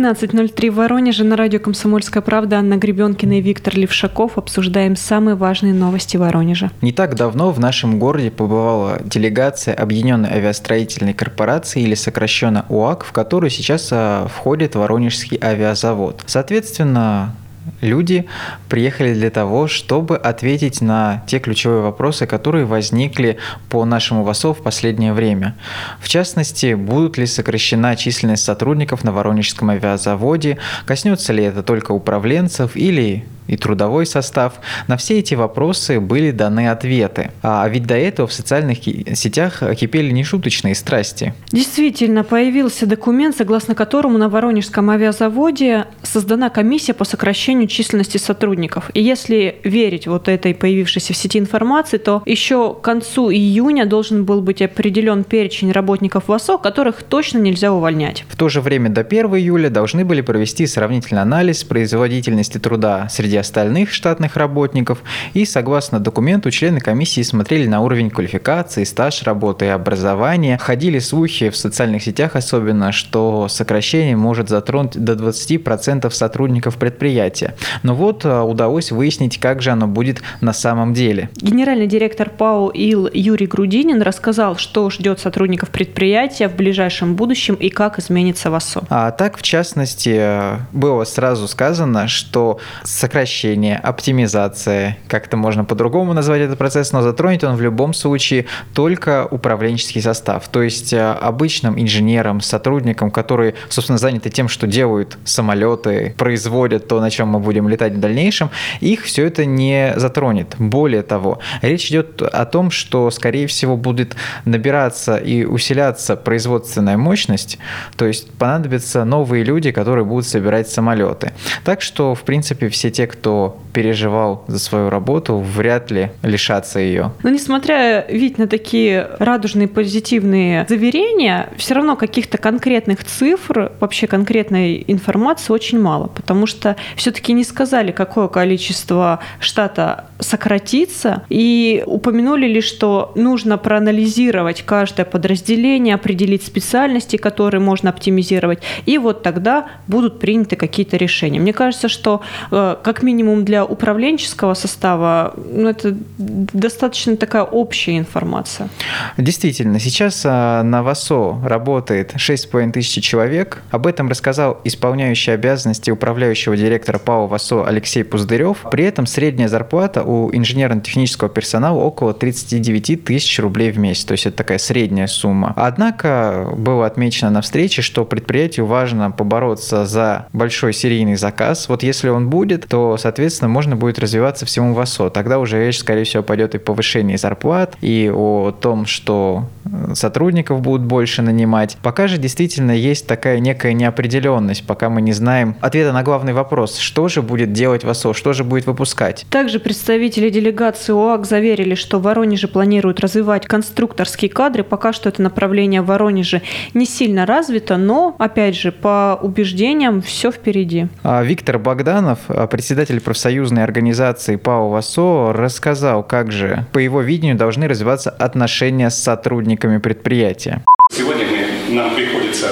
13.03 в Воронеже на радио «Комсомольская правда» Анна Гребенкина и Виктор Левшаков обсуждаем самые важные новости Воронежа. Не так давно в нашем городе побывала делегация Объединенной авиастроительной корпорации или сокращенно УАК, в которую сейчас а, входит Воронежский авиазавод. Соответственно, люди приехали для того, чтобы ответить на те ключевые вопросы, которые возникли по нашему ВАСО в последнее время. В частности, будут ли сокращена численность сотрудников на Воронежском авиазаводе, коснется ли это только управленцев или и трудовой состав. На все эти вопросы были даны ответы. А ведь до этого в социальных сетях кипели нешуточные страсти. Действительно, появился документ, согласно которому на Воронежском авиазаводе создана комиссия по сокращению численности сотрудников. И если верить вот этой появившейся в сети информации, то еще к концу июня должен был быть определен перечень работников ВАСО, которых точно нельзя увольнять. В то же время до 1 июля должны были провести сравнительный анализ производительности труда среди остальных штатных работников, и согласно документу члены комиссии смотрели на уровень квалификации, стаж работы и образования. Ходили слухи в социальных сетях особенно, что сокращение может затронуть до 20% сотрудников предприятия. Но вот а, удалось выяснить, как же оно будет на самом деле. Генеральный директор ПАО ИЛ Юрий Грудинин рассказал, что ждет сотрудников предприятия в ближайшем будущем и как изменится ВАСО. А так, в частности, было сразу сказано, что сокращение сокращение, оптимизация, как-то можно по-другому назвать этот процесс, но затронет он в любом случае только управленческий состав. То есть э, обычным инженерам, сотрудникам, которые, собственно, заняты тем, что делают самолеты, производят то, на чем мы будем летать в дальнейшем, их все это не затронет. Более того, речь идет о том, что, скорее всего, будет набираться и усиляться производственная мощность, то есть понадобятся новые люди, которые будут собирать самолеты. Так что, в принципе, все те, кто переживал за свою работу, вряд ли лишатся ее. Но несмотря ведь на такие радужные позитивные заверения, все равно каких-то конкретных цифр, вообще конкретной информации очень мало, потому что все-таки не сказали, какое количество штата сократится, и упомянули лишь, что нужно проанализировать каждое подразделение, определить специальности, которые можно оптимизировать, и вот тогда будут приняты какие-то решения. Мне кажется, что э, как минимум для управленческого состава, ну, это достаточно такая общая информация. Действительно, сейчас а, на ВАСО работает 6,5 тысяч человек. Об этом рассказал исполняющий обязанности управляющего директора ПАО ВАСО Алексей Пузырев. При этом средняя зарплата у инженерно-технического персонала около 39 тысяч рублей в месяц. То есть это такая средняя сумма. Однако было отмечено на встрече, что предприятию важно побороться за большой серийный заказ. Вот если он будет, то соответственно, можно будет развиваться всему в ОСО. Тогда уже речь, скорее всего, пойдет и повышении зарплат, и о том, что э, сотрудников будут больше нанимать. Пока же действительно есть такая некая неопределенность, пока мы не знаем ответа на главный вопрос, что же будет делать ВАСО, что же будет выпускать. Также представители делегации ОАК заверили, что в Воронеже планируют развивать конструкторские кадры. Пока что это направление в Воронеже не сильно развито, но, опять же, по убеждениям, все впереди. А Виктор Богданов, председатель председатель профсоюзной организации ПАО ВАСО рассказал, как же, по его видению, должны развиваться отношения с сотрудниками предприятия. Сегодня мы, нам приходится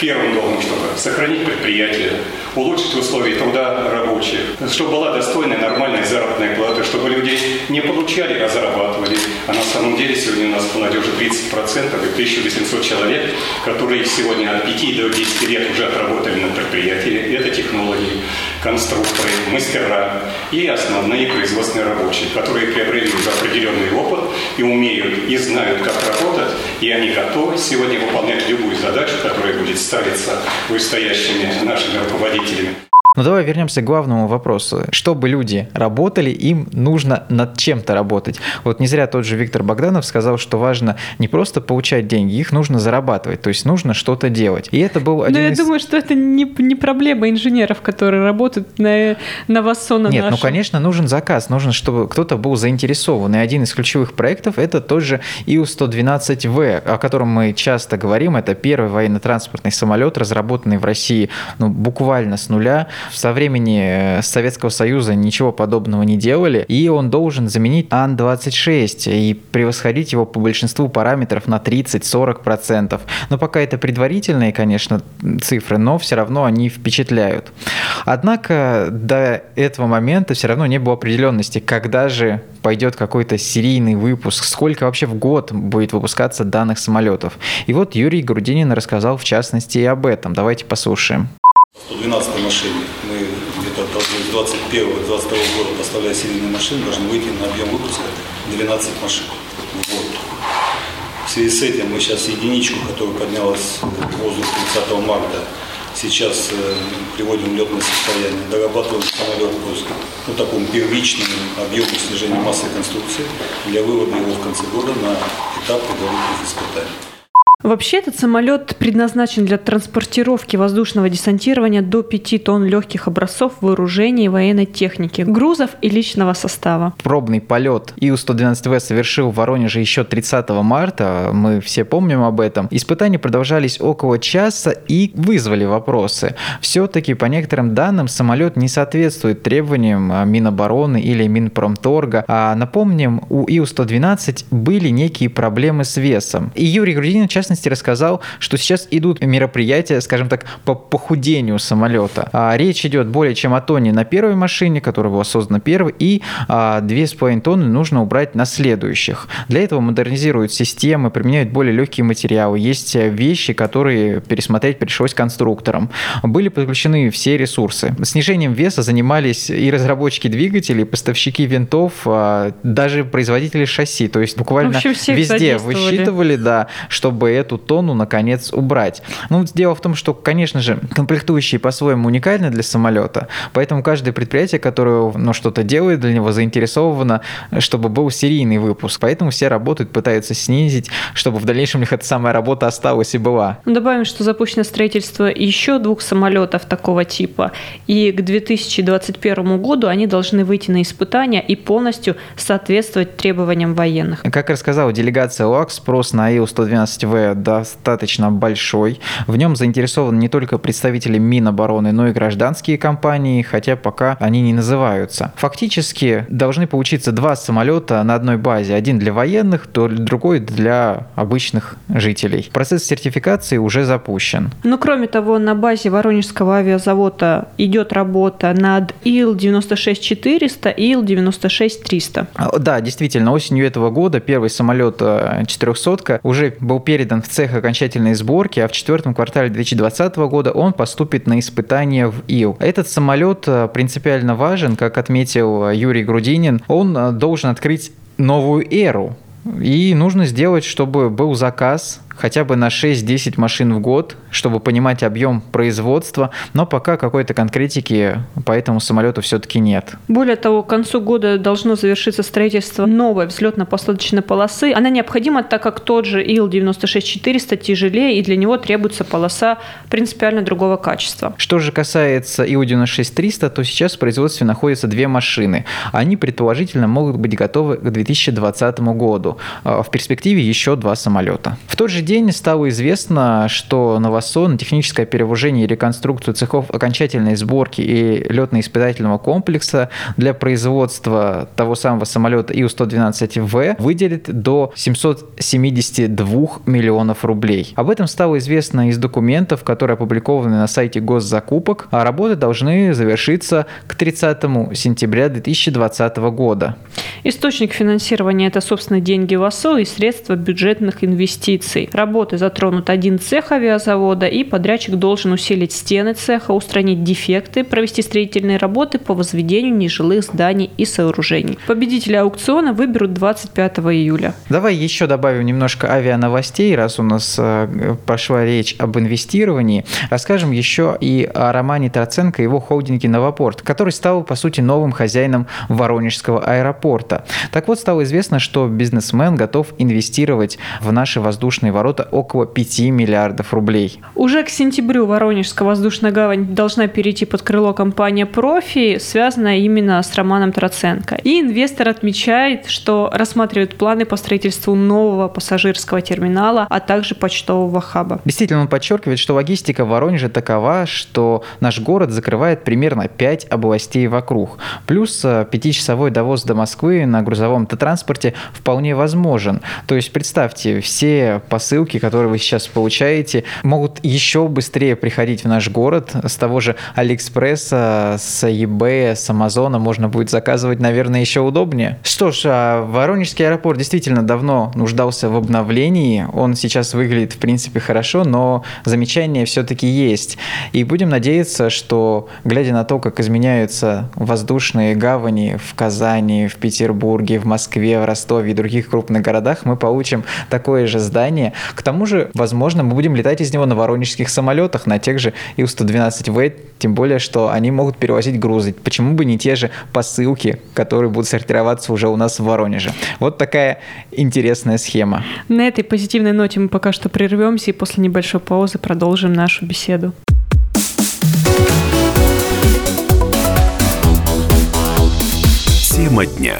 первым долгом, чтобы сохранить предприятие, улучшить условия труда рабочих, чтобы была достойная, нормальная заработная плата, чтобы люди не получали, а зарабатывали. А на самом деле сегодня у нас в молодежи 30% и 1800 человек, которые сегодня от 5 до 10 лет уже отработали на предприятии. Это технологии, конструкторы, мастера и основные производственные рабочие, которые приобрели уже определенный опыт и умеют и знают, как работать, и они готовы сегодня выполнять любую задачу, которая будет ставиться вышестоящими нашими руководителями. Но ну, давай вернемся к главному вопросу. Чтобы люди работали, им нужно над чем-то работать. Вот не зря тот же Виктор Богданов сказал, что важно не просто получать деньги, их нужно зарабатывать, то есть нужно что-то делать. И это был один Но я из... думаю, что это не, не проблема инженеров, которые работают на, на ВАСО, на Нет, нашем. ну, конечно, нужен заказ, нужно, чтобы кто-то был заинтересован. И один из ключевых проектов – это тот же Ил-112В, о котором мы часто говорим. Это первый военно-транспортный самолет, разработанный в России ну, буквально с нуля. Со времени Советского Союза ничего подобного не делали, и он должен заменить Ан-26 и превосходить его по большинству параметров на 30-40%. Но пока это предварительные, конечно, цифры, но все равно они впечатляют. Однако до этого момента все равно не было определенности, когда же пойдет какой-то серийный выпуск, сколько вообще в год будет выпускаться данных самолетов. И вот Юрий Грудинин рассказал в частности и об этом. Давайте послушаем. 112 машине где-то с 21-22 года, поставляя серийные машины, должны выйти на объем выпуска 12 машин в год. В связи с этим мы сейчас единичку, которая поднялась в воздух 30 марта, сейчас э, приводим в летное состояние, дорабатываем самолет по ну, такому первичному объему снижения массы конструкции для вывода его в конце года на этап предварительных испытаний. Вообще этот самолет предназначен для транспортировки воздушного десантирования до 5 тонн легких образцов вооружений и военной техники, грузов и личного состава. Пробный полет Ил-112В совершил в Воронеже еще 30 марта, мы все помним об этом. Испытания продолжались около часа и вызвали вопросы. Все-таки, по некоторым данным, самолет не соответствует требованиям а, Минобороны или Минпромторга. А напомним, у Ил-112 были некие проблемы с весом. И Юрий Грудинин, в частности, рассказал, что сейчас идут мероприятия, скажем так, по похудению самолета. А, речь идет более чем о тонне на первой машине, которая была создана первой, и а, 2,5 тонны нужно убрать на следующих. Для этого модернизируют системы, применяют более легкие материалы. Есть вещи, которые пересмотреть пришлось конструкторам. Были подключены все ресурсы. Снижением веса занимались и разработчики двигателей, и поставщики винтов, а, даже производители шасси. То есть буквально общем, везде высчитывали, да, чтобы эту тонну наконец убрать. Ну, дело в том, что, конечно же, комплектующие по-своему уникальны для самолета, поэтому каждое предприятие, которое ну, что-то делает для него, заинтересовано, чтобы был серийный выпуск. Поэтому все работают, пытаются снизить, чтобы в дальнейшем у них эта самая работа осталась и была. Ну, добавим, что запущено строительство еще двух самолетов такого типа, и к 2021 году они должны выйти на испытания и полностью соответствовать требованиям военных. Как рассказала делегация ОАК, спрос на ИЛ-112В достаточно большой. В нем заинтересованы не только представители Минобороны, но и гражданские компании, хотя пока они не называются. Фактически должны получиться два самолета на одной базе. Один для военных, другой для обычных жителей. Процесс сертификации уже запущен. Ну, кроме того, на базе Воронежского авиазавода идет работа над ИЛ-96-400 и ИЛ-96-300. Да, действительно, осенью этого года первый самолет 400 уже был передан передан в цех окончательной сборки, а в четвертом квартале 2020 года он поступит на испытания в ИЛ. Этот самолет э, принципиально важен, как отметил Юрий Грудинин. Он э, должен открыть новую эру и нужно сделать, чтобы был заказ хотя бы на 6-10 машин в год, чтобы понимать объем производства, но пока какой-то конкретики по этому самолету все-таки нет. Более того, к концу года должно завершиться строительство новой взлетно-посадочной полосы. Она необходима, так как тот же Ил-96-400 тяжелее, и для него требуется полоса принципиально другого качества. Что же касается Ил-96-300, то сейчас в производстве находятся две машины. Они, предположительно, могут быть готовы к 2020 году. А в перспективе еще два самолета. В тот же день стало известно, что Новосо на техническое перевооружение и реконструкцию цехов окончательной сборки и летно-испытательного комплекса для производства того самого самолета Ил-112В выделит до 772 миллионов рублей. Об этом стало известно из документов, которые опубликованы на сайте госзакупок, а работы должны завершиться к 30 сентября 2020 года. Источник финансирования – это, собственно, деньги ВАСО и средства бюджетных инвестиций. Работы затронут один цех авиазавода, и подрядчик должен усилить стены цеха, устранить дефекты, провести строительные работы по возведению нежилых зданий и сооружений. Победителя аукциона выберут 25 июля. Давай еще добавим немножко авиановостей, раз у нас э, пошла речь об инвестировании. Расскажем еще и о Романе Троценко и его холдинге «Новопорт», который стал, по сути, новым хозяином Воронежского аэропорта. Так вот, стало известно, что бизнесмен готов инвестировать в наши воздушные ворота оборота около 5 миллиардов рублей. Уже к сентябрю Воронежская воздушная гавань должна перейти под крыло компании «Профи», связанная именно с Романом Троценко. И инвестор отмечает, что рассматривает планы по строительству нового пассажирского терминала, а также почтового хаба. Действительно, он подчеркивает, что логистика в Воронеже такова, что наш город закрывает примерно 5 областей вокруг. Плюс э, пятичасовой довоз до Москвы на грузовом транспорте вполне возможен. То есть представьте, все посылки, которые вы сейчас получаете, могут еще быстрее приходить в наш город. С того же Алиэкспресса, с eBay, с Амазона можно будет заказывать, наверное, еще удобнее. Что ж, а Воронежский аэропорт действительно давно нуждался в обновлении. Он сейчас выглядит, в принципе, хорошо, но замечания все-таки есть. И будем надеяться, что, глядя на то, как изменяются воздушные гавани в Казани, в Петербурге, в Москве, в Ростове и других крупных городах, мы получим такое же здание. К тому же, возможно, мы будем летать из него на воронежских самолетах, на тех же Ил-112В, тем более, что они могут перевозить грузы. Почему бы не те же посылки, которые будут сортироваться уже у нас в Воронеже? Вот такая интересная схема. На этой позитивной ноте мы пока что прервемся и после небольшой паузы продолжим нашу беседу. Тема дня.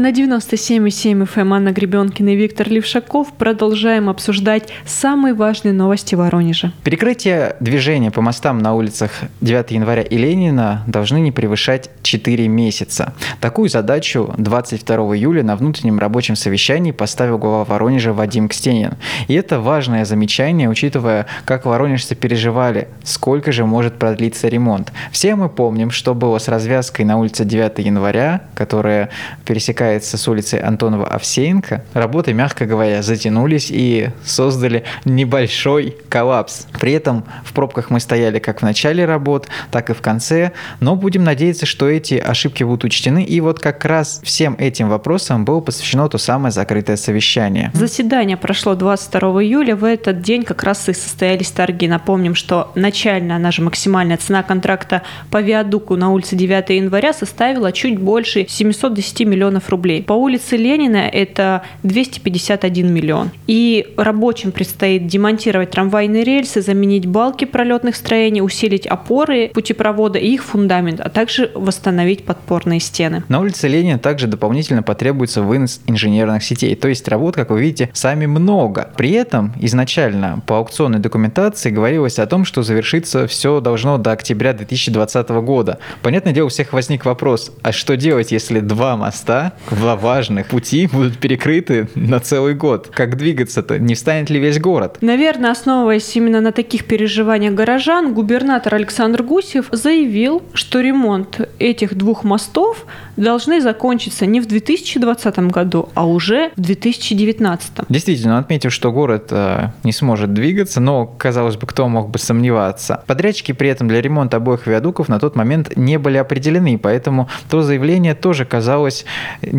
На 97,7 FM Анна Гребенкина и Виктор Левшаков продолжаем обсуждать самые важные новости Воронежа. Перекрытие движения по мостам на улицах 9 января и Ленина должны не превышать 4 месяца. Такую задачу 22 июля на внутреннем рабочем совещании поставил глава Воронежа Вадим Кстенин. И это важное замечание, учитывая, как воронежцы переживали, сколько же может продлиться ремонт. Все мы помним, что было с развязкой на улице 9 января, которая пересекает пересекается с улицей Антонова-Овсеенко, работы, мягко говоря, затянулись и создали небольшой коллапс. При этом в пробках мы стояли как в начале работ, так и в конце, но будем надеяться, что эти ошибки будут учтены, и вот как раз всем этим вопросам было посвящено то самое закрытое совещание. Заседание прошло 22 июля, в этот день как раз и состоялись торги. Напомним, что начальная, она же максимальная цена контракта по виадуку на улице 9 января составила чуть больше 710 миллионов рублей рублей. По улице Ленина это 251 миллион. И рабочим предстоит демонтировать трамвайные рельсы, заменить балки пролетных строений, усилить опоры путепровода и их фундамент, а также восстановить подпорные стены. На улице Ленина также дополнительно потребуется вынос инженерных сетей. То есть работ, как вы видите, сами много. При этом изначально по аукционной документации говорилось о том, что завершиться все должно до октября 2020 года. Понятное дело, у всех возник вопрос, а что делать, если два моста важных пути будут перекрыты на целый год. Как двигаться-то? Не встанет ли весь город? Наверное, основываясь именно на таких переживаниях горожан, губернатор Александр Гусев заявил, что ремонт этих двух мостов должны закончиться не в 2020 году, а уже в 2019. Действительно, отметив, что город э, не сможет двигаться, но, казалось бы, кто мог бы сомневаться. Подрядчики при этом для ремонта обоих виадуков на тот момент не были определены, поэтому то заявление тоже казалось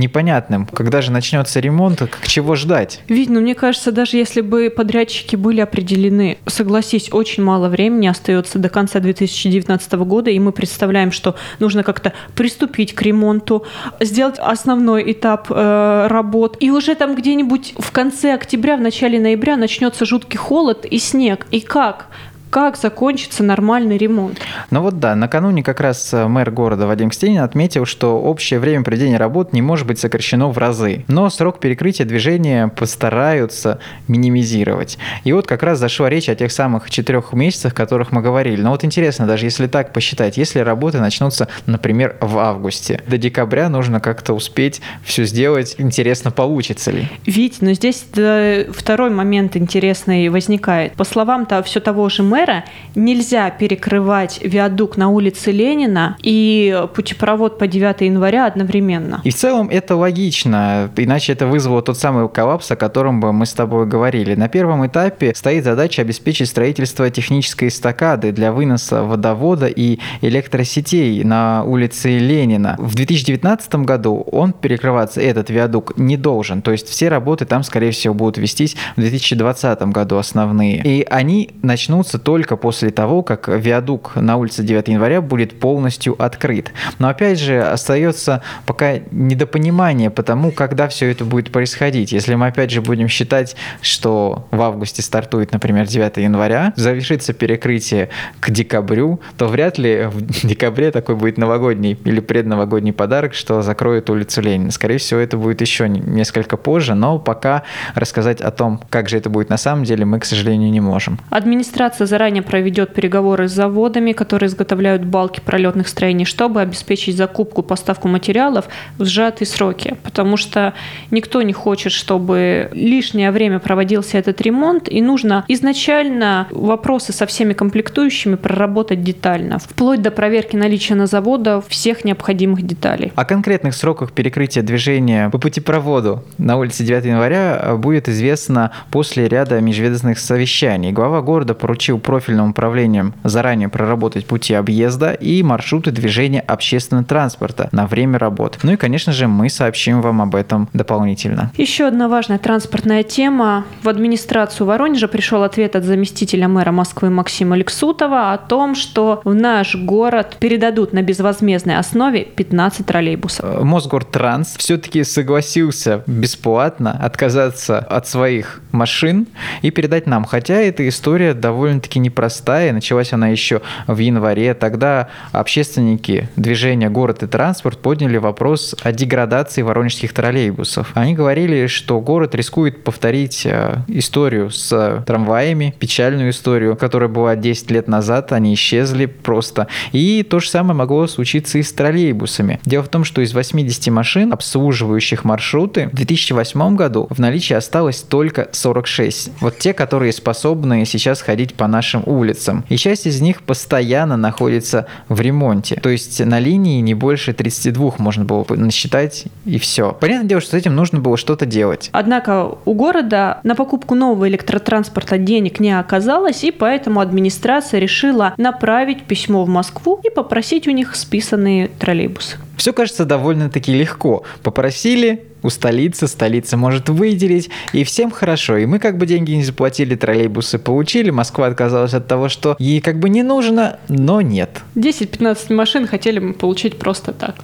непонятным. Когда же начнется ремонт, к чего ждать? Ведь, ну, мне кажется, даже если бы подрядчики были определены, согласись, очень мало времени остается до конца 2019 года, и мы представляем, что нужно как-то приступить к ремонту, сделать основной этап э, работ, и уже там где-нибудь в конце октября, в начале ноября начнется жуткий холод и снег. И как? Как закончится нормальный ремонт. Ну вот да, накануне как раз э, мэр города Вадим Кстенин отметил, что общее время проведения работ не может быть сокращено в разы, но срок перекрытия движения постараются минимизировать. И вот как раз зашла речь о тех самых четырех месяцах, о которых мы говорили. Но вот интересно, даже если так посчитать, если работы начнутся, например, в августе, до декабря нужно как-то успеть все сделать, интересно, получится ли? Ведь, но здесь второй момент интересный возникает. По словам -то все того же мэра, мэра, нельзя перекрывать виадук на улице Ленина и путепровод по 9 января одновременно. И в целом это логично, иначе это вызвало тот самый коллапс, о котором бы мы с тобой говорили. На первом этапе стоит задача обеспечить строительство технической эстакады для выноса водовода и электросетей на улице Ленина. В 2019 году он перекрываться, этот виадук, не должен. То есть все работы там, скорее всего, будут вестись в 2020 году основные. И они начнутся только после того, как виадук на улице 9 января будет полностью открыт. Но опять же, остается пока недопонимание по тому, когда все это будет происходить. Если мы опять же будем считать, что в августе стартует, например, 9 января, завершится перекрытие к декабрю, то вряд ли в декабре такой будет новогодний или предновогодний подарок, что закроет улицу Ленина. Скорее всего, это будет еще несколько позже, но пока рассказать о том, как же это будет на самом деле, мы, к сожалению, не можем. Администрация заранее проведет переговоры с заводами, которые изготовляют балки пролетных строений, чтобы обеспечить закупку, поставку материалов в сжатые сроки, потому что никто не хочет, чтобы лишнее время проводился этот ремонт, и нужно изначально вопросы со всеми комплектующими проработать детально, вплоть до проверки наличия на заводах всех необходимых деталей. О конкретных сроках перекрытия движения по путепроводу на улице 9 января будет известно после ряда межведомственных совещаний. Глава города поручил профильным управлениям заранее проработать пути объезда и маршруты движения общественного транспорта на время работ. Ну и, конечно же, мы сообщим вам об этом дополнительно. Еще одна важная транспортная тема. В администрацию Воронежа пришел ответ от заместителя мэра Москвы Максима Лексутова о том, что в наш город передадут на безвозмездной основе 15 троллейбусов. Э, Мосгортранс все-таки согласился бесплатно отказаться от своих машин и передать нам. Хотя эта история довольно-таки непростая. Началась она еще в январе. Тогда общественники движения «Город и транспорт» подняли вопрос о деградации воронежских троллейбусов. Они говорили, что город рискует повторить э, историю с трамваями, печальную историю, которая была 10 лет назад. Они исчезли просто. И то же самое могло случиться и с троллейбусами. Дело в том, что из 80 машин, обслуживающих маршруты, в 2008 году в наличии осталось только 46. Вот те, которые способны сейчас ходить по нашим улицам. И часть из них постоянно находится в ремонте. То есть на линии не больше 32 можно было насчитать и все. Понятное дело, что с этим нужно было что-то делать. Однако у города на покупку нового электротранспорта денег не оказалось, и поэтому администрация решила направить письмо в Москву и попросить у них списанные троллейбусы. Все кажется довольно-таки легко. Попросили, у столицы, столица может выделить, и всем хорошо. И мы как бы деньги не заплатили, троллейбусы получили, Москва отказалась от того, что ей как бы не нужно, но нет. 10-15 машин хотели мы получить просто так,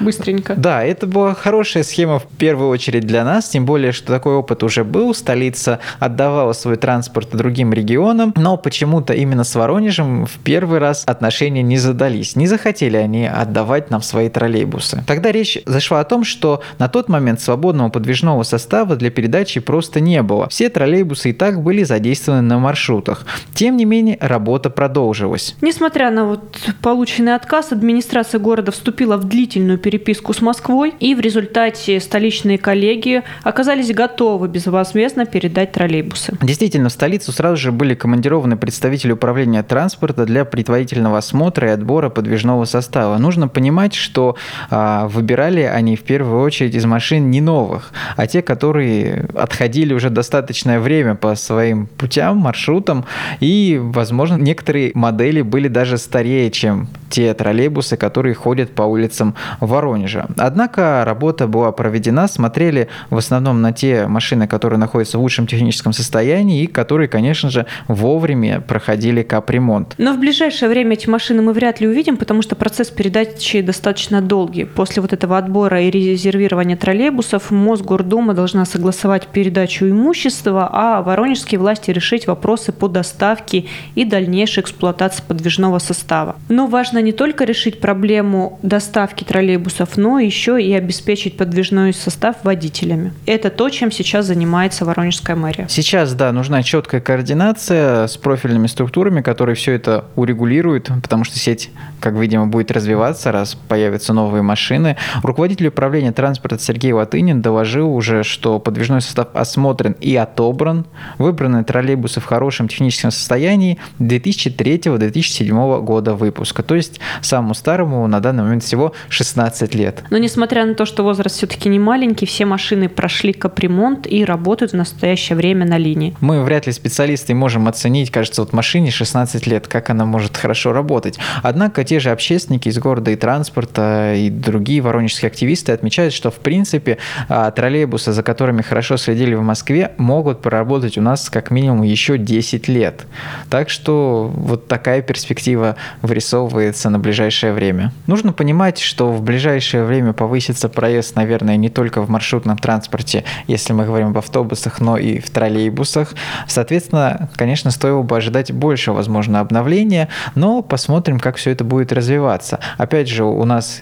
быстренько. Да, это была хорошая схема в первую очередь для нас, тем более, что такой опыт уже был, столица отдавала свой транспорт другим регионам, но почему-то именно с Воронежем в первый раз отношения не задались, не захотели они отдавать нам свои троллейбусы. Тогда речь зашла о том, что на тот момент свободного подвижного состава для передачи просто не было. Все троллейбусы и так были задействованы на маршрутах. Тем не менее, работа продолжилась. Несмотря на вот полученный отказ, администрация города вступила в длительную переписку с Москвой, и в результате столичные коллеги оказались готовы безвозмездно передать троллейбусы. Действительно, в столицу сразу же были командированы представители управления транспорта для предварительного осмотра и отбора подвижного состава. Нужно понимать, что а, выбирали они в первую очередь из машин не новых, а те, которые отходили уже достаточное время по своим путям, маршрутам, и, возможно, некоторые модели были даже старее, чем те троллейбусы, которые ходят по улицам Воронежа. Однако работа была проведена, смотрели в основном на те машины, которые находятся в лучшем техническом состоянии и которые, конечно же, вовремя проходили капремонт. Но в ближайшее время эти машины мы вряд ли увидим, потому что процесс передачи достаточно долгий. После вот этого отбора и резервирования троллейбусов Мосгордума должна согласовать передачу имущества, а воронежские власти решить вопросы по доставке и дальнейшей эксплуатации подвижного состава. Но важно не только решить проблему доставки троллейбусов, но еще и обеспечить подвижной состав водителями. Это то, чем сейчас занимается Воронежская мэрия. Сейчас, да, нужна четкая координация с профильными структурами, которые все это урегулируют, потому что сеть, как видимо, будет развиваться, раз появятся новые машины. Руководитель управления транспорта Сергей Латынов Хатынин доложил уже, что подвижной состав осмотрен и отобран. Выбраны троллейбусы в хорошем техническом состоянии 2003-2007 года выпуска. То есть самому старому на данный момент всего 16 лет. Но несмотря на то, что возраст все-таки не маленький, все машины прошли капремонт и работают в настоящее время на линии. Мы вряд ли специалисты можем оценить, кажется, вот машине 16 лет, как она может хорошо работать. Однако те же общественники из города и транспорта и другие воронежские активисты отмечают, что в принципе троллейбусы, за которыми хорошо следили в Москве, могут проработать у нас как минимум еще 10 лет. Так что вот такая перспектива вырисовывается на ближайшее время. Нужно понимать, что в ближайшее время повысится проезд, наверное, не только в маршрутном транспорте, если мы говорим об автобусах, но и в троллейбусах. Соответственно, конечно, стоило бы ожидать больше, возможно, обновления, но посмотрим, как все это будет развиваться. Опять же, у нас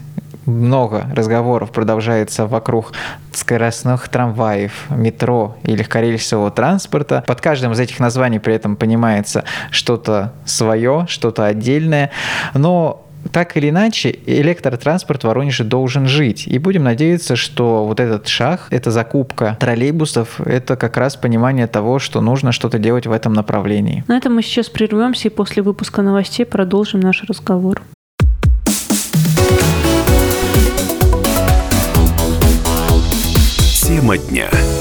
много разговоров продолжается вокруг скоростных трамваев, метро и легкорельсового транспорта. Под каждым из этих названий при этом понимается что-то свое, что-то отдельное. Но так или иначе, электротранспорт в Воронеже должен жить. И будем надеяться, что вот этот шаг, эта закупка троллейбусов, это как раз понимание того, что нужно что-то делать в этом направлении. На этом мы сейчас прервемся и после выпуска новостей продолжим наш разговор. Тема дня.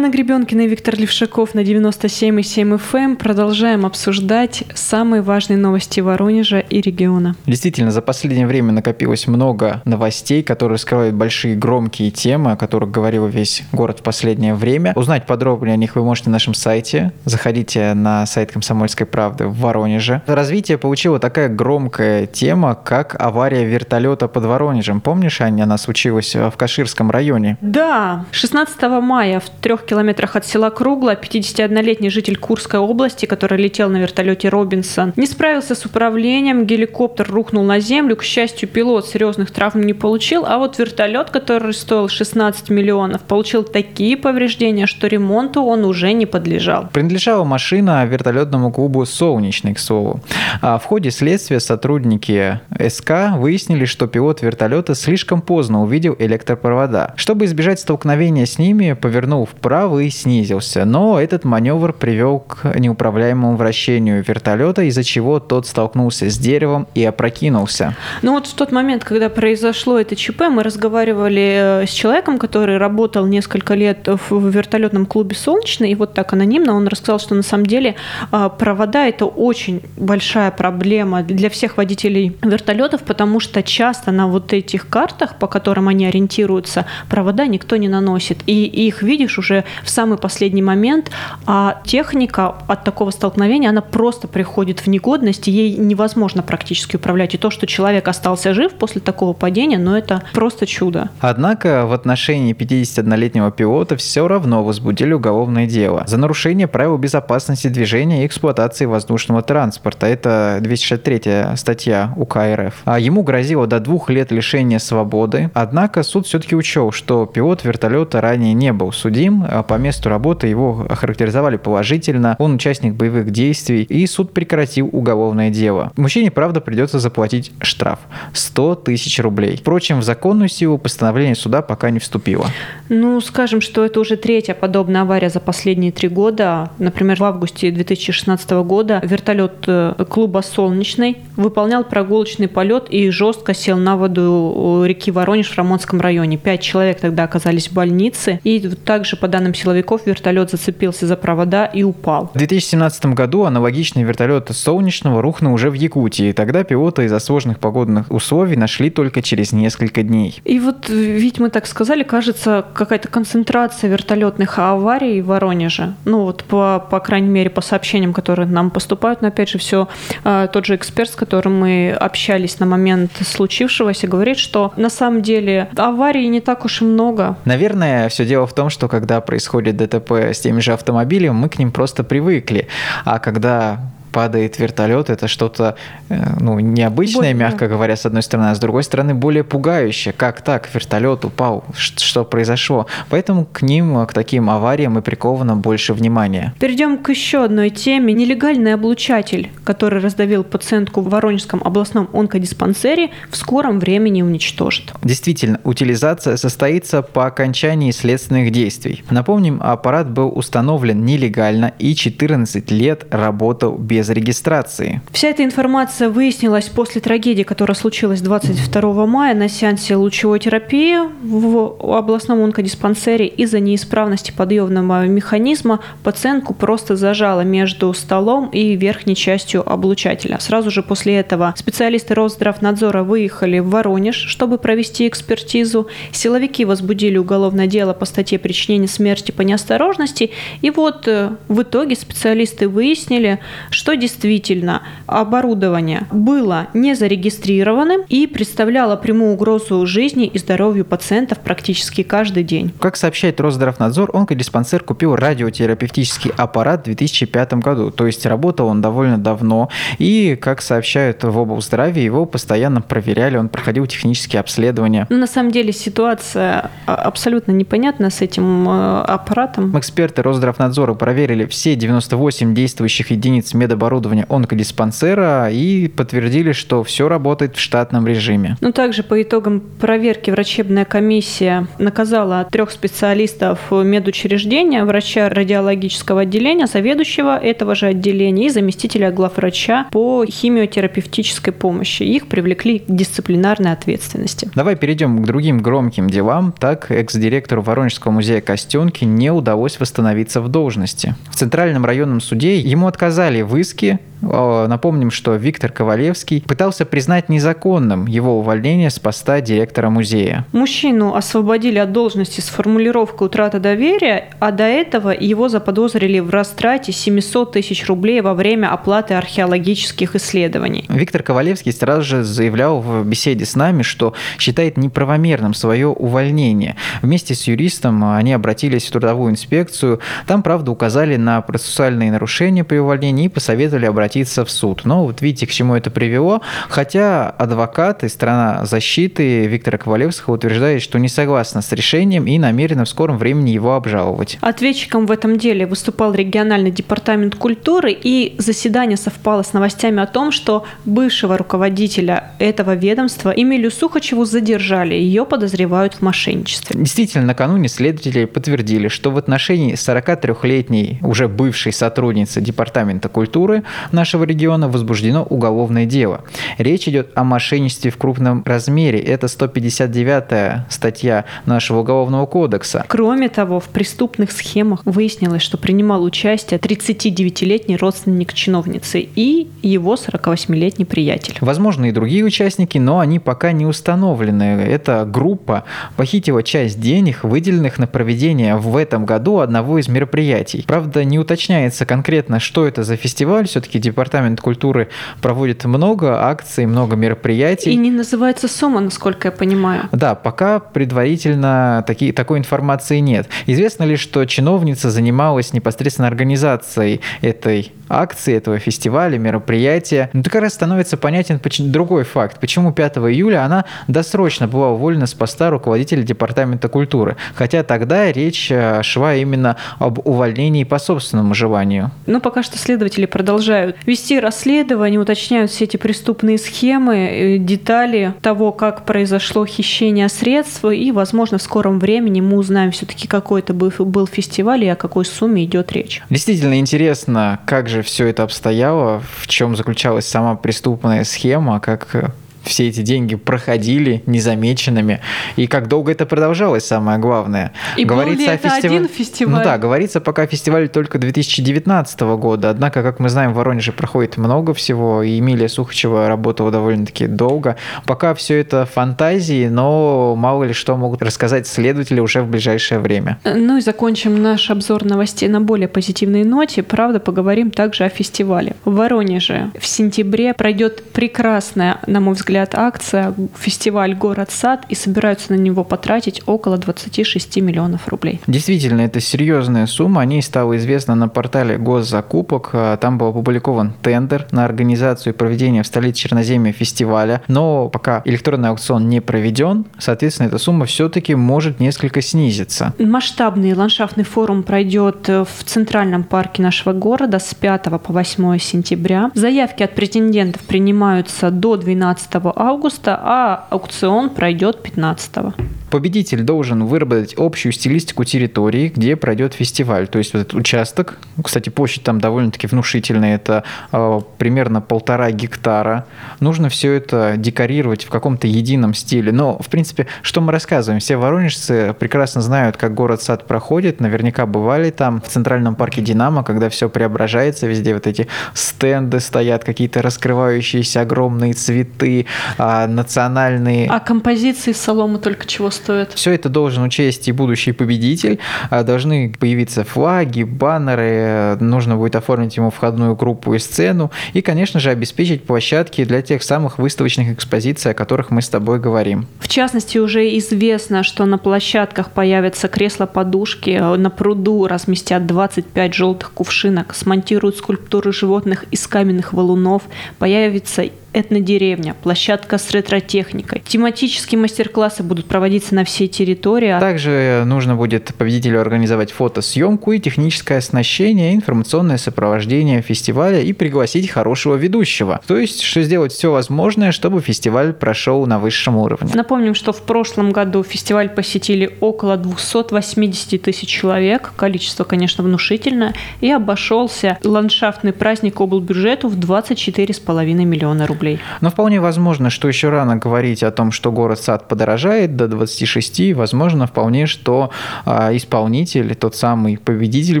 Гребенкина и Виктор Левшаков на 97,7 FM. Эм. Продолжаем обсуждать самые важные новости Воронежа и региона. Действительно, за последнее время накопилось много новостей, которые скрывают большие громкие темы, о которых говорил весь город в последнее время. Узнать подробнее о них вы можете на нашем сайте. Заходите на сайт «Комсомольской правды» в Воронеже. Развитие получила такая громкая тема, как авария вертолета под Воронежем. Помнишь, Аня, она случилась в Каширском районе? Да, 16 мая в трех километрах от села Кругло 51-летний житель Курской области, который летел на вертолете Робинсон, не справился с управлением, геликоптер рухнул на землю. К счастью, пилот серьезных травм не получил, а вот вертолет, который стоил 16 миллионов, получил такие повреждения, что ремонту он уже не подлежал. Принадлежала машина вертолетному клубу «Солнечный», к слову. А в ходе следствия сотрудники СК выяснили, что пилот вертолета слишком поздно увидел электропровода. Чтобы избежать столкновения с ними, повернул вправо вправо и снизился. Но этот маневр привел к неуправляемому вращению вертолета, из-за чего тот столкнулся с деревом и опрокинулся. Ну вот в тот момент, когда произошло это ЧП, мы разговаривали э, с человеком, который работал несколько лет в вертолетном клубе «Солнечный», и вот так анонимно он рассказал, что на самом деле э, провода – это очень большая проблема для всех водителей вертолетов, потому что часто на вот этих картах, по которым они ориентируются, провода никто не наносит. И их видишь уже в самый последний момент, а техника от такого столкновения, она просто приходит в негодность, и ей невозможно практически управлять. И то, что человек остался жив после такого падения, ну это просто чудо. Однако в отношении 51-летнего пилота все равно возбудили уголовное дело за нарушение правил безопасности движения и эксплуатации воздушного транспорта. Это 263 статья УК РФ. А ему грозило до двух лет лишения свободы. Однако суд все-таки учел, что пилот вертолета ранее не был судим, а по месту работы его охарактеризовали положительно, он участник боевых действий, и суд прекратил уголовное дело. Мужчине, правда, придется заплатить штраф – 100 тысяч рублей. Впрочем, в законную силу постановление суда пока не вступило. Ну, скажем, что это уже третья подобная авария за последние три года. Например, в августе 2016 года вертолет э, клуба «Солнечный» выполнял прогулочный полет и жестко сел на воду реки Воронеж в Рамонском районе. Пять человек тогда оказались в больнице. И также, по данным силовиков, вертолет зацепился за провода и упал. В 2017 году аналогичный вертолет «Солнечного» рухнул уже в Якутии. Тогда пилота из-за сложных погодных условий нашли только через несколько дней. И вот ведь мы так сказали, кажется, какая-то концентрация вертолетных аварий в Воронеже. Ну вот по, по крайней мере по сообщениям, которые нам поступают, но опять же все а, тот же эксперт, с которым мы общались на момент случившегося, говорит, что на самом деле аварий не так уж и много. Наверное, все дело в том, что когда происходит ДТП с теми же автомобилями, мы к ним просто привыкли. А когда падает вертолет, это что-то э, ну, необычное, Более, мягко говоря, с одной стороны, а с другой стороны, более пугающее. Как так? Вертолет упал, что произошло? Поэтому к ним, к таким авариям и приковано больше внимания. Перейдем к еще одной теме. Нелегальный облучатель, который раздавил пациентку в Воронежском областном онкодиспансере, в скором времени уничтожит. Действительно, утилизация состоится по окончании следственных действий. Напомним, аппарат был установлен нелегально и 14 лет работал без регистрации. Вся эта информация выяснилась после трагедии, которая случилась 22 мая на сеансе лучевой терапии в областном онкодиспансере. Из-за неисправности подъемного механизма пациентку просто зажало между столом и верхней частью облучателя. Сразу же после этого специалисты Росздравнадзора выехали в Воронеж, чтобы провести экспертизу. Силовики возбудили уголовное дело по статье причинения смерти по неосторожности. И вот э, в итоге специалисты выяснили, что действительно оборудование было не зарегистрированным и представляло прямую угрозу жизни и здоровью пациентов практически каждый день. Как сообщает Росздравнадзор, онкодиспансер купил радиотерапевтический аппарат в 2005 году, то есть работал он довольно давно, и, как сообщают в облздраве, его постоянно проверяли, он проходил технические обследования. Ну, на самом деле ситуация а, абсолютно непонятна с этим э, аппаратом. Эксперты Росздравнадзора проверили все 98 действующих единиц медоборудования онкодиспансера и подтвердили, что все работает в штатном режиме. Ну, также по итогам проверки врачебная комиссия наказала трех специалистов медучреждения, врача радиологического отделения, заведующего этого же отделения и заместителя главврача по химиотерапевтической помощи. Их привлекли к дисциплинарной ответственности. Давай перейдем к другим громким делам. Так, экс-директору Воронежского музея Костенки не удалось восстановиться в должности. В Центральном районном суде ему отказали в иске риски Напомним, что Виктор Ковалевский пытался признать незаконным его увольнение с поста директора музея. Мужчину освободили от должности с формулировкой «утрата доверия», а до этого его заподозрили в растрате 700 тысяч рублей во время оплаты археологических исследований. Виктор Ковалевский сразу же заявлял в беседе с нами, что считает неправомерным свое увольнение. Вместе с юристом они обратились в трудовую инспекцию. Там, правда, указали на процессуальные нарушения при увольнении и посоветовали обратиться обратиться в суд. Но вот видите, к чему это привело. Хотя адвокат и страна защиты Виктора Ковалевского утверждает, что не согласна с решением и намерена в скором времени его обжаловать. Ответчиком в этом деле выступал региональный департамент культуры, и заседание совпало с новостями о том, что бывшего руководителя этого ведомства Эмилию Сухачеву задержали. Ее подозревают в мошенничестве. Действительно, накануне следователи подтвердили, что в отношении 43-летней уже бывшей сотрудницы Департамента культуры нашего региона возбуждено уголовное дело. Речь идет о мошенничестве в крупном размере. Это 159 статья нашего уголовного кодекса. Кроме того, в преступных схемах выяснилось, что принимал участие 39-летний родственник чиновницы и его 48-летний приятель. Возможно, и другие участники, но они пока не установлены. Эта группа похитила часть денег, выделенных на проведение в этом году одного из мероприятий. Правда, не уточняется конкретно, что это за фестиваль. Все-таки департамент культуры проводит много акций, много мероприятий. И не называется сумма, насколько я понимаю. Да, пока предварительно такие, такой информации нет. Известно ли, что чиновница занималась непосредственно организацией этой акции, этого фестиваля, мероприятия. Но как раз становится понятен другой факт. Почему 5 июля она досрочно была уволена с поста руководителя Департамента культуры. Хотя тогда речь э, шла именно об увольнении по собственному желанию. Но пока что следователи продолжают вести расследование, уточняют все эти преступные схемы, э, детали того, как произошло хищение средств. И, возможно, в скором времени мы узнаем все-таки, какой это был фестиваль и о какой сумме идет речь. Действительно интересно, как же все это обстояло, в чем заключалась сама преступная схема, как все эти деньги проходили незамеченными. И как долго это продолжалось, самое главное. И говорится был ли это фестиваль... один фестиваль? Ну да, говорится пока фестиваль только 2019 года. Однако, как мы знаем, в Воронеже проходит много всего, и Эмилия Сухачева работала довольно-таки долго. Пока все это фантазии, но мало ли что могут рассказать следователи уже в ближайшее время. Ну и закончим наш обзор новостей на более позитивной ноте. Правда, поговорим также о фестивале. В Воронеже в сентябре пройдет прекрасная, на мой взгляд, взгляд, акция, фестиваль «Город-сад» и собираются на него потратить около 26 миллионов рублей. Действительно, это серьезная сумма. О ней стало известно на портале госзакупок. А, там был опубликован тендер на организацию и проведение в столице Черноземья фестиваля. Но пока электронный аукцион не проведен, соответственно, эта сумма все-таки может несколько снизиться. Масштабный ландшафтный форум пройдет в Центральном парке нашего города с 5 по 8 сентября. Заявки от претендентов принимаются до 12 августа, а аукцион пройдет 15. Победитель должен выработать общую стилистику территории, где пройдет фестиваль. То есть вот этот участок, кстати, площадь там довольно-таки внушительная, это э, примерно полтора гектара. Нужно все это декорировать в каком-то едином стиле. Но, в принципе, что мы рассказываем? Все воронежцы прекрасно знают, как город-сад проходит. Наверняка бывали там в Центральном парке «Динамо», когда все преображается, везде вот эти стенды стоят, какие-то раскрывающиеся огромные цветы, э, национальные... А композиции соломы только чего стоят? Стоит. Все это должен учесть и будущий победитель. А, должны появиться флаги, баннеры, нужно будет оформить ему входную группу и сцену. И, конечно же, обеспечить площадки для тех самых выставочных экспозиций, о которых мы с тобой говорим. В частности, уже известно, что на площадках появятся кресла-подушки, на пруду разместят 25 желтых кувшинок, смонтируют скульптуры животных из каменных валунов, появится этнодеревня, площадка с ретро-техникой. Тематические мастер-классы будут проводиться на всей территории. Также нужно будет победителю организовать фотосъемку и техническое оснащение, информационное сопровождение фестиваля и пригласить хорошего ведущего. То есть, что сделать все возможное, чтобы фестиваль прошел на высшем уровне. Напомним, что в прошлом году фестиваль посетили около 280 тысяч человек. Количество, конечно, внушительное. И обошелся ландшафтный праздник облбюджету в 24,5 миллиона рублей рублей. Но вполне возможно, что еще рано говорить о том, что город-сад подорожает до 26. Возможно, вполне, что э, исполнитель, тот самый победитель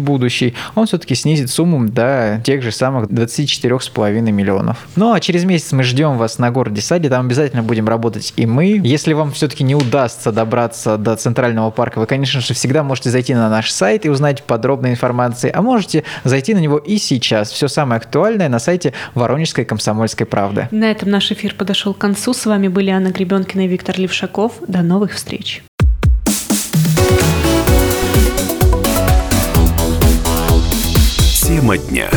будущий, он все-таки снизит сумму до тех же самых 24,5 миллионов. Ну а через месяц мы ждем вас на городе Саде, там обязательно будем работать и мы. Если вам все-таки не удастся добраться до Центрального парка, вы, конечно же, всегда можете зайти на наш сайт и узнать подробные информации, а можете зайти на него и сейчас. Все самое актуальное на сайте Воронежской комсомольской правды. На этом наш эфир подошел к концу. С вами были Анна Гребенкина и Виктор Левшаков. До новых встреч. Тема дня.